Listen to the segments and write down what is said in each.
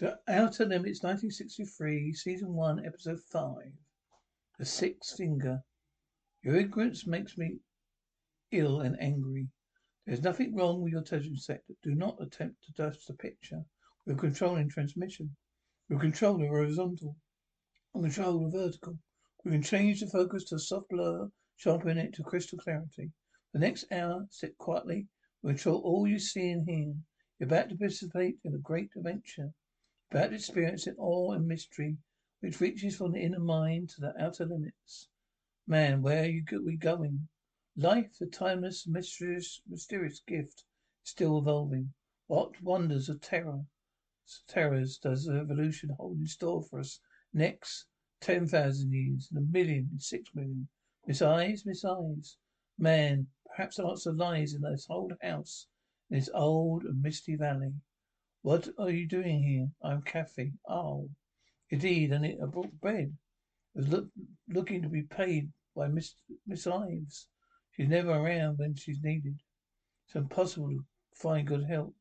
The Outer Limits 1963, Season 1, Episode 5. The Sixth Finger. Your ignorance makes me ill and angry. There's nothing wrong with your television sector. Do not attempt to dust the picture. We're controlling transmission. We're controlling horizontal. We control the vertical. We can change the focus to soft blur, sharpen it to crystal clarity. The next hour, sit quietly. We control all you see and hear. You're about to participate in a great adventure. Experience an awe and mystery which reaches from the inner mind to the outer limits. Man, where are you go- we going? Life, the timeless, mysterious, mysterious gift, still evolving. What wonders of terror, terrors does the evolution hold in store for us next ten thousand years, and a million and six million? Miss Ives, Miss. Man, perhaps the answer lies in this old house, in this old and misty valley. What are you doing here? I'm Cathy. Oh, indeed, and it, I brought bread. I was look, looking to be paid by Miss Miss Ives. She's never around when she's needed. It's impossible to find good help.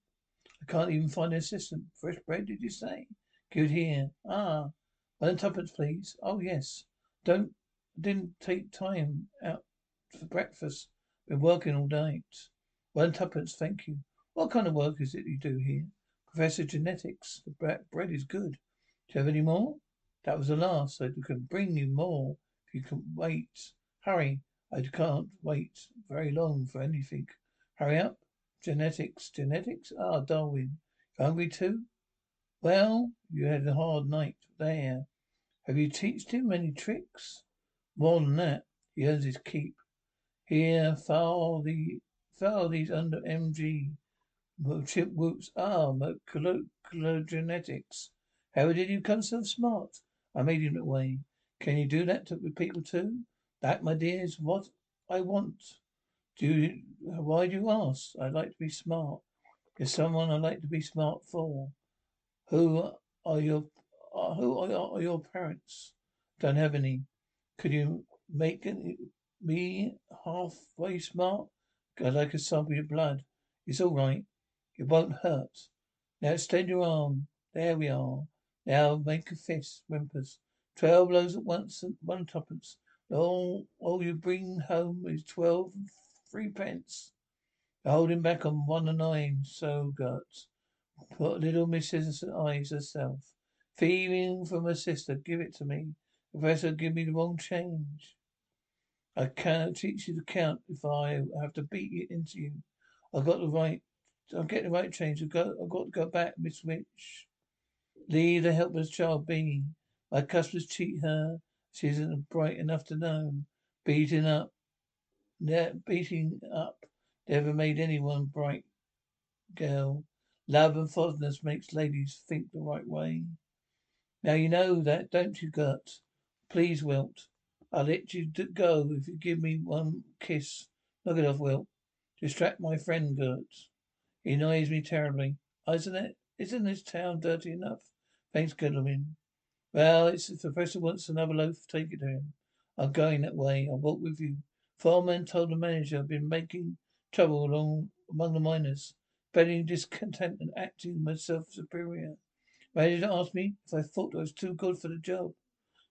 I can't even find an assistant. Fresh bread, did you say? Good here. Ah, one and tuppence, please. Oh yes. Don't didn't take time out for breakfast. Been working all night. And tuppence, thank you. What kind of work is it you do here? Professor Genetics. The bread is good. Do you have any more? That was the last. I can bring you more if you can wait. Hurry. I can't wait very long for anything. Hurry up. Genetics. Genetics? Ah, Darwin. You hungry too? Well, you had a hard night there. Have you teached him any tricks? More than that. He earns his keep. Here, file the file these under MG. Chip whoops. Ah, genetics. How did you become so smart? I made him that way. Can you do that to people too? That, my dear, is what I want. Do you, why do you ask? I'd like to be smart. There's someone I'd like to be smart for. Who are your uh, who are your, are your parents? Don't have any. Could you make me halfway smart? I'd like a sample of your blood. It's all right. It won't hurt. Now extend your arm. There we are. Now make a fist. Whimpers. Twelve blows at once and one tuppence. All, all you bring home is twelve and three pence. You're holding back on one and nine, so Gert. Put little Mrs. Ives herself. Thieving from her sister, give it to me. Professor, give me the wrong change. I can't teach you to count if I have to beat it into you. I've got the right I'll get the right change. I've got, I've got to go back, Miss Witch. Leave the helpless child be. My customers cheat her. She isn't bright enough to know. Beating up, ne- beating up never made anyone bright. Girl, love and fondness makes ladies think the right way. Now you know that, don't you, Gert? Please, Wilt. I'll let you go if you give me one kiss. Knock it off, Wilt. Distract my friend, Gert. He annoys me terribly. Oh, isn't it? Isn't this town dirty enough? Thanks, Goodwin. Well, if the professor wants another loaf, take it to him. I'm going that way. I'll walk with you. Foreman told the manager I've been making trouble along among the miners, spreading discontent and acting myself superior. Manager asked me if I thought I was too good for the job.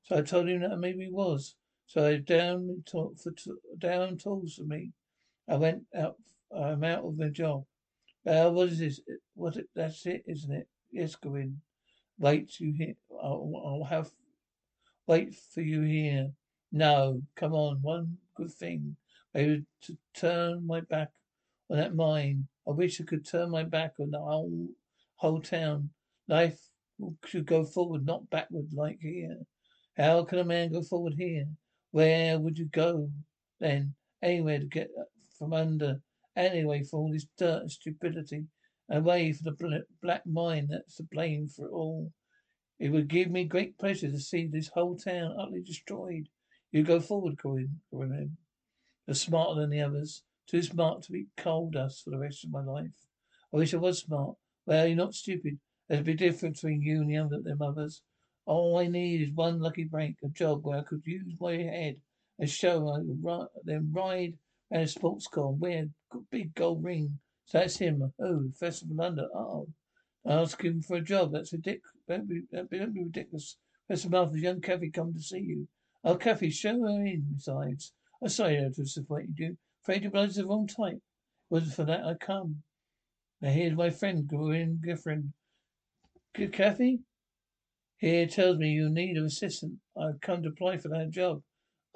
So I told him that I maybe was. So I down to, for down tools for me. I went out. I'm out of the job. Well, what is this? What? It, that's it, isn't it? Yes, go in. Wait, you here. I'll, I'll have. Wait for you here. No, come on. One good thing. Maybe to turn my back on that mine. I wish I could turn my back on the whole whole town. Life should go forward, not backward like here. How can a man go forward here? Where would you go then? Anywhere to get uh, from under. Anyway, for all this dirt and stupidity away for the black mine that's to blame for it all. It would give me great pleasure to see this whole town utterly destroyed. You go forward, Corinne. You're smarter than the others. Too smart to be coal dust for the rest of my life. I wish I was smart. Well, you're not stupid. There's a big difference between you and the other them others. All I need is one lucky break, a job where I could use my head and show I could then ride around a sports car and wear a big gold ring. So that's him. Oh, Professor from London. Oh, ask him for a job. That's. Don't be, don't be, don't be ridiculous. Martha's young Cathy come to see you. Oh, Cathy, show her in. Besides, I'm oh, sorry to disappoint you. Afraid your blood's the wrong type. Wasn't for that I come. Now here's my friend, Corinne Gifford. Good Cathy? Here tells me you need an assistant. I've come to apply for that job.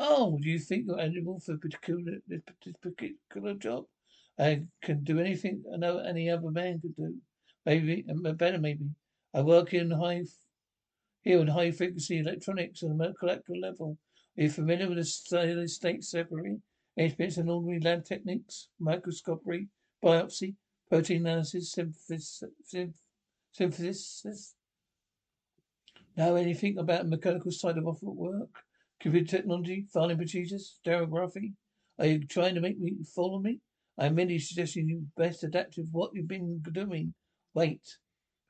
Oh, do you think you're eligible for particular, this particular job? I can do anything I know any other man could do. Maybe, uh, better maybe. I work in high, here in high frequency electronics on a molecular level. Are you familiar with the state separately? Experience in ordinary lab techniques, microscopy, biopsy, protein analysis, synthesis, synthesis. Know anything about the mechanical side of work? Computer technology, filing procedures, stereography? Are you trying to make me follow me? I'm merely suggesting you best adapt to what you've been doing. Wait.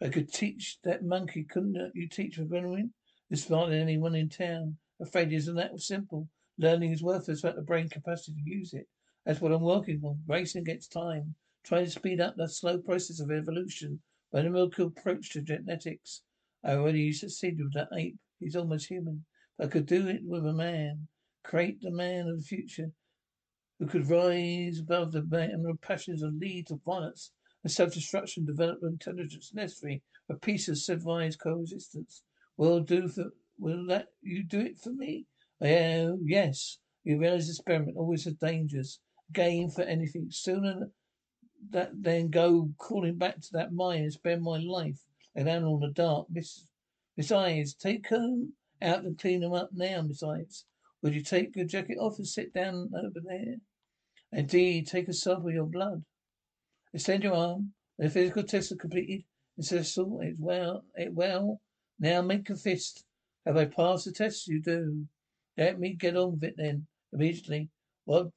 I could teach that monkey, couldn't you teach a Benjamin? You're smarter than anyone in town. Afraid isn't that simple. Learning is worthless without the brain capacity to use it. That's what I'm working on, racing against time, trying to speed up the slow process of evolution by the miracle approach to genetics. I already succeeded with that ape. He's almost human. I could do it with a man. Create the man of the future who could rise above the animal passions and lead to violence and self-destruction, develop intelligence necessary for peace and civilized coexistence. Will do for, will that you do it for me? Oh, yes. You realize experiment always has dangers. Game for anything. Sooner that than go calling back to that mine and spend my life an animal in the dark. Miss, besides, take them out and clean them up now. Besides, would you take your jacket off and sit down over there? Indeed, take a sample of your blood. Extend your arm. The physical test is completed. And successful. It's well. It well. Now make a fist. Have I passed the test? You do. Let me get on with it then, immediately. What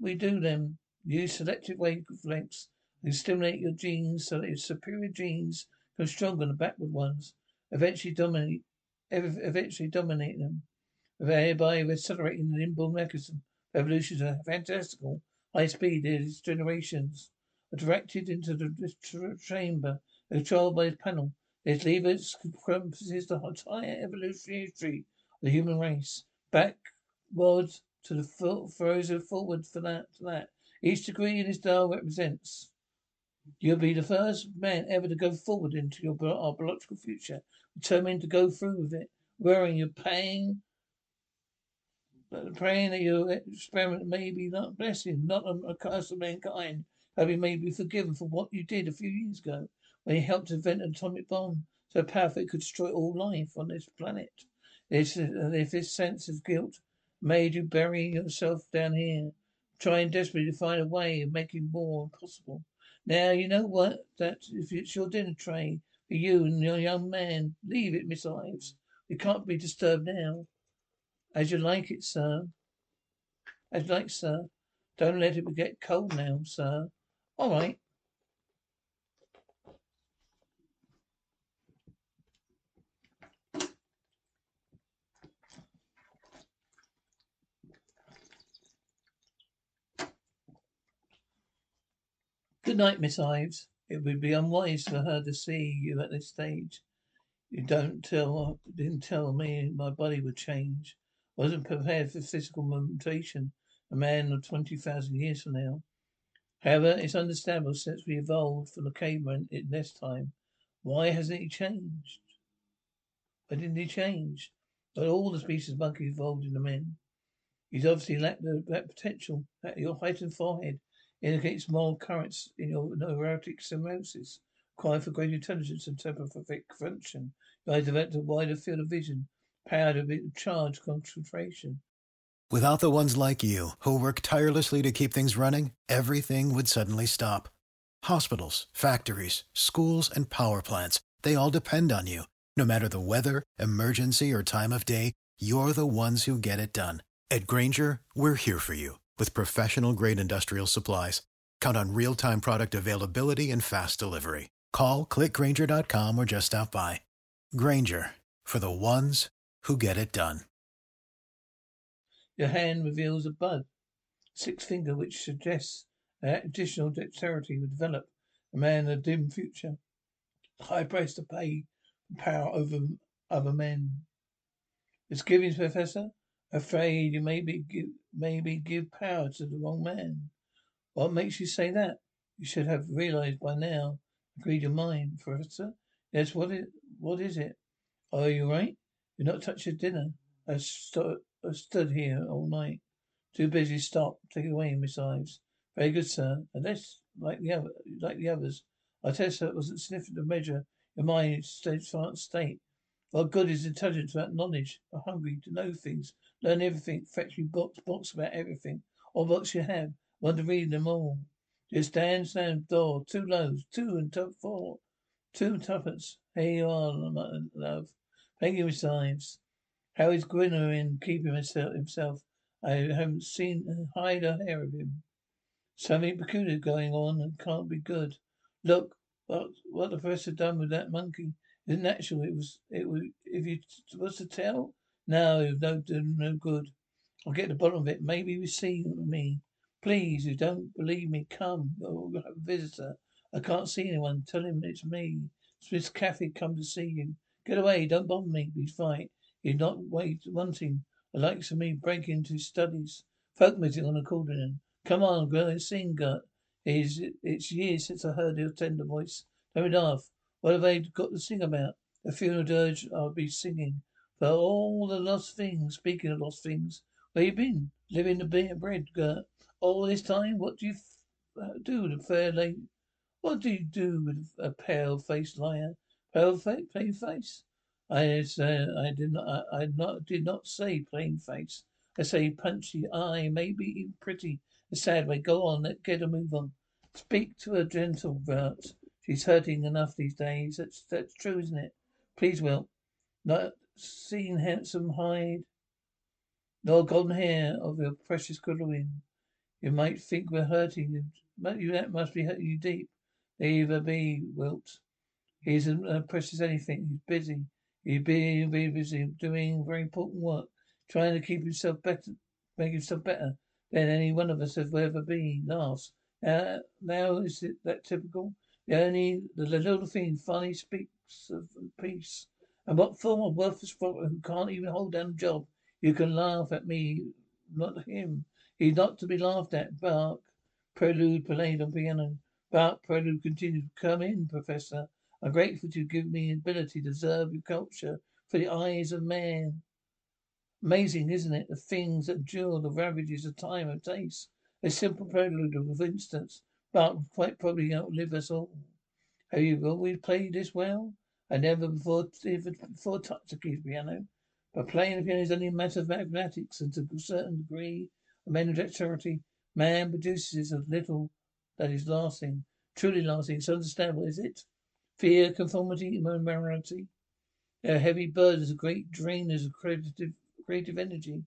we do then, use selective wavelengths to stimulate your genes so that your superior genes go stronger than the backward ones, eventually dominate, eventually dominate them, thereby accelerating the inborn mechanism of evolution to fantastical high speed. These generations are directed into the chamber, controlled by this panel. This lever encompasses the entire evolutionary history of the human race backward to the further forward for that to that. Each degree in this dial represents. You'll be the first man ever to go forward into your our biological future, determined to go through with it, worrying you're paying, praying that your experiment may be not a blessing, not a, curse of mankind, that you may be forgiven for what you did a few years ago when you helped invent an atomic bomb so powerful it could destroy all life on this planet. If this sense of guilt made you bury yourself down here, trying desperately to find a way of making war impossible. Now you know what? That if it's your dinner tray for you and your young man, leave it, Miss Ives. You can't be disturbed now. As you like it, sir. As you like, sir. Don't let it get cold now, sir. All right. Good night, Miss Ives. It would be unwise for her to see you at this stage. You don't tell, didn't tell me my body would change. I wasn't prepared for physical mutation. A man of 20,000 years from now. However, it's understandable since we evolved from the caveman in this time. Why hasn't he changed? Why didn't he change? But all the species of monkeys evolved into men. He's obviously lacked the, that potential. That your heightened forehead indicates moral currents in your neurotic synapses required for greater intelligence and telepathic function. You have developed a wider field of vision, power to charge concentration. Without the ones like you, who work tirelessly to keep things running, everything would suddenly stop. Hospitals, factories, schools, and power plants, they all depend on you. No matter the weather, emergency, or time of day, you're the ones who get it done. At Grainger, we're here for you with professional grade industrial supplies. Count on real time product availability and fast delivery. Call clickgrainger.com or just stop by. Grainger for the ones who get it done. Your hand reveals a bud, six finger, which suggests that additional dexterity will develop a man in a dim future. High price to pay power over other men. Misgivings, Professor? Afraid you maybe give, maybe give power to the wrong man. What makes you say that? You should have realized by now. Agreed your mind, Professor. Yes, what is, what is it? Are you right? You're not touching dinner. I, st- I stood here all night. Too busy stop. Take it away, Miss Ives. Very good, sir. Unless, like the other, like the others, I test that wasn't sufficient to measure your mind's state. What good is intelligence without knowledge? I'm hungry to know things, learn everything, fetch me books, books about everything. All books you have, want to read them all. Just stand, stand, door, two loaves, two and two, four, two tuppence. Here you are, love. You, Miss How is Gwynner in keeping himself? I haven't seen a hide or hair of him. Something peculiar going on and can't be good. Look, what what the professor done with that monkey isn't natural. It was it was if you was to tell, no, no, no good. I'll get to the bottom of it. Maybe you see me. Please, you don't believe me, come. Oh, I'll a visitor. I can't see anyone. Tell him it's me. Miss Cathy come to see you. Get away, don't bother me. He's right. He's not wait wanting. The likes of me break into his studies. Folk music on accordion. Come on, girl, sing, Gert. It's, it's years since I heard your tender voice. Don't laugh. What have they got to sing about? A funeral dirge I'll be singing. For all the lost things, speaking of lost things, where you been? Living the beer bread, Gert. All this time, what do you f- uh, do with a fair lady? What do you do with a pale faced liar? Pale fa- plain face? I say I did not I, I not did not say plain face. I say punchy eye, maybe even pretty. A sad way. Go on, let get a move on. Speak to her gentle, Bert. She's hurting enough these days. That's that's true, isn't it? Please, Will. Not seen handsome hide, nor golden hair of your precious Gwendolyn. You might think we're hurting you. But you that must be hurting you deep. Either be, Wilt. He isn't uh, precious anything. He's busy. He's be, be busy doing very important work, trying to keep himself better, make himself better than any one of us have ever been. Laughs. Uh, now is it that typical? The only the little thing finally speaks of peace. And what form of worthless fellow who can't even hold down a job? You can laugh at me, not him. He's not to be laughed at. Bach. Prelude played on piano. Bach prelude continued. Come in, Professor. I'm grateful to give me ability to serve your culture for the eyes of man. Amazing, isn't it? The things that endure the ravages of time and taste. A simple prelude of instance, but quite probably outlive us all. Have you always played this well? I never before before touched a key's piano. But playing the piano is only a matter of mathematics and to a certain degree of dexterity. Man produces a little that is lasting, truly lasting. It's understandable, is it? Fear, conformity, morality. They are heavy burdens, a great drainers of creative creative energy.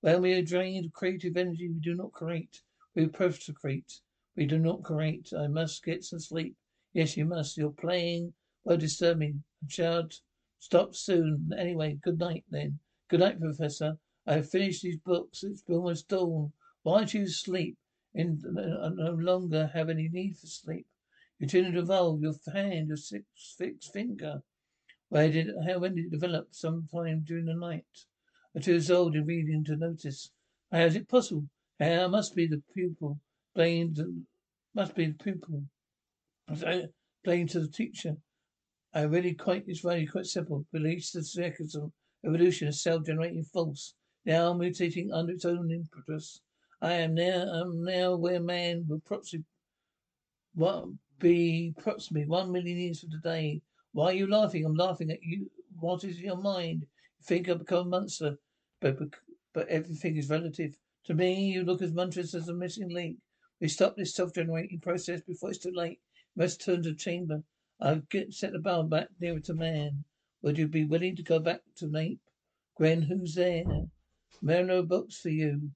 When we are drained of creative energy, we do not create. We prosecrate. We do not create. I must get some sleep. Yes, you must. You're playing while disturbing. Child, stop soon. Anyway, good night then. Good night, Professor. I have finished these books. It's almost dawn. Why don't you sleep? And no longer have any need for sleep. You tend to evolve your hand, your six fixed finger. Where did how when did it develop? Sometime during the night. I'm too old in reading to notice. How is it possible? How must be the pupil blamed must be the pupil. Uh, Blame to the teacher. I really quite it's really quite simple. Release the of evolution of self-generating force, now mutating under its own impetus. I am now I'm now where man will approximately what be approximately one million years from today. Why are you laughing? I'm laughing at you. What is your mind? You think I've become a monster but but everything is relative. To me, you look as monstrous as a missing link. We stop this self-generating process before it's too late. must turn to chamber. I'll get set the bar back nearer to man. Would you be willing to go back to Nape? Gwen, who's there? No books for you.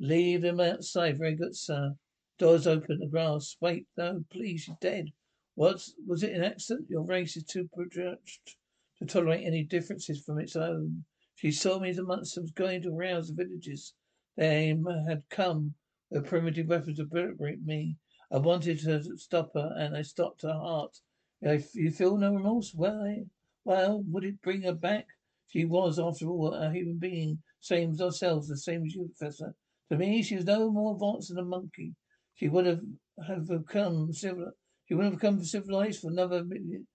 Leave them outside. Very good, sir. Doors open. The grass. Wait, no, please, she's dead. What was it an accident? Your race is too projected to tolerate any differences from its own. She saw me a monster was going to rouse the villagers. They had come with primitive weapons to obliterate me. I wanted her to stop her, and I stopped her heart. If you feel no remorse, well, well, would it bring her back? She was, after all, a human being, same as ourselves, the same as you, Professor. To me, she was no more advanced than a monkey. She would have, have become civil. She would have become civilized for another million,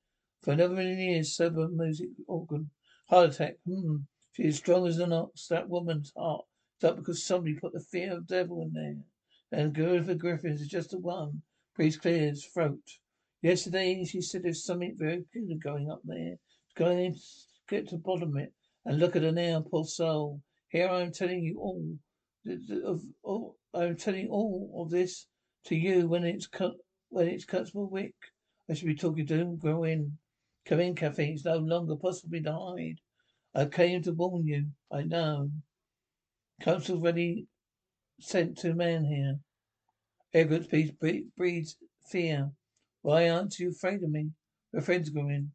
for another million years. Sober music organ, heart attack. Hmm. She is strong as an ox. That woman's heart up because somebody put the fear of the devil in there. And Griffith Griffiths is just the one. Breathes clear his throat. Yesterday she said there's something very peculiar going up there. Going to get to the bottom of it. And look at her now, poor soul. Here I am telling you all of all I am telling all of this to you when it's cut when it's Constable Wick. I should be talking to him. Go in. Come in, Cathy. It's no longer possible to hide. I came to warn you. I know. Council ready sent two men here. Arrogance breeds fear. Why aren't you afraid of me? We're friends, Grin.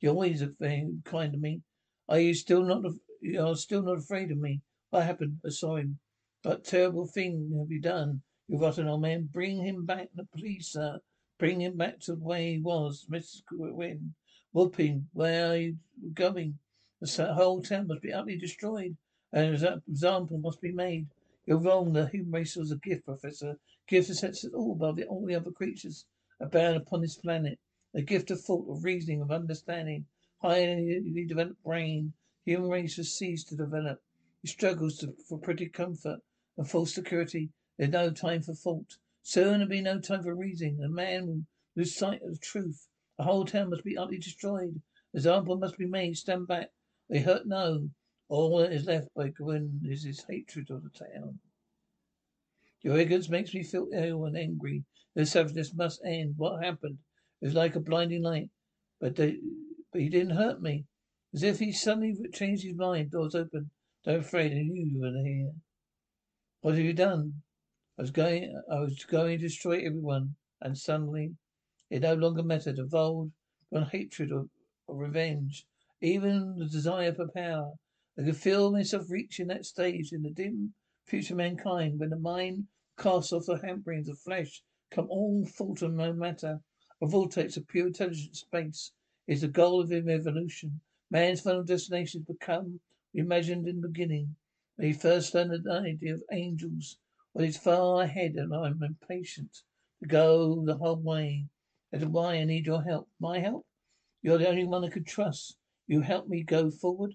You're always very kind to me. Are you still not? You're still not afraid of me? What happened? I saw him. What terrible thing have you done? You rotten old man. Bring him back, the police, sir. Bring him back to the way he was, Mr. Wynne. Whooping. Where are you going? The whole town must be utterly destroyed. And an example must be made. You're wrong. The human race was a gift, Professor. Gift that sets us all above all the other creatures abound upon this planet. A gift of thought, of reasoning, of understanding. Highly developed brain. Human race has ceased to develop. It struggles to, for pretty comfort and false security. There's no time for thought. Soon there'll be no time for reasoning. A man will lose sight of the truth. The whole town must be utterly destroyed. Example must be made. Stand back. They hurt no. All that is left by Gwyn is his hatred of the town. Your ignorance makes me feel ill and angry. This savageness must end. What happened? It was like a blinding light. But they, but he didn't hurt me. As if he suddenly changed his mind. Doors open. Don't afraid I knew you were here. What have you done? I was going I was going to destroy everyone and suddenly it no longer mattered. Evolved beyond hatred or, or revenge. Even the desire for power. I could feel myself reaching that stage in the dim future mankind when the mind casts off the hamperings of flesh, come all thought and no matter. A vortex of pure intelligent space is the goal of evolution. Man's final destination is become imagined in the beginning. When he first learned the idea of angels, well, he's far ahead and I'm impatient to go the whole way. That's why I need your help. My help? You're the only one I could trust. You help me go forward.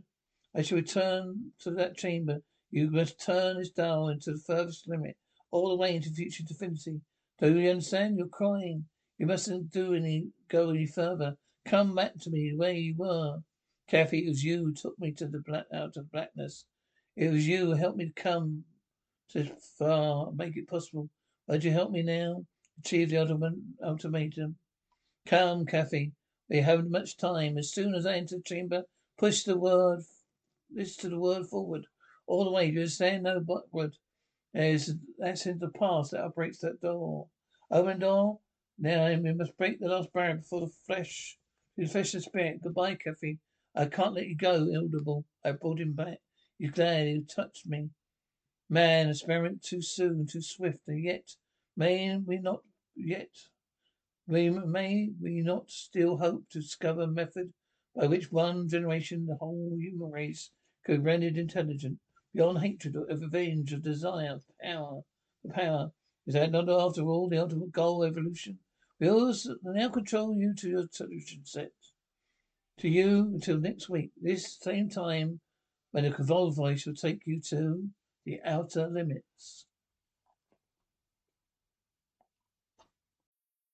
I shall return to that chamber. You must turn this dial into the furthest limit, all the way into future infinity. Do you understand? You're crying. You mustn't do any go any further. Come back to me where you were. Cathy, it was you who took me to the black out of blackness. It was you who helped me to come so far, make it possible. Why'd you help me now? Achieve the ultimatum. Come, Cathy. We haven't much time. As soon as I enter the chamber, push the word, this to the word forward. All the way. You understand? No backward. There's, that's in the past. That breaks that door. Open door. Now we must break the last barrier before the flesh, the flesh and spirit. Goodbye, Cathy. I can't let you go, Audible. I brought him back. You're glad you touched me. Man, experiment too soon, too swift, and yet may we not yet we may we not still hope to discover a method by which one generation the whole human race could be rendered intelligent, beyond hatred of revenge, of desire, of power. The power. Is that not after all the ultimate goal of evolution? We also now control you to your solution set. To you until next week, this same time when the control voice will take you to the outer limits.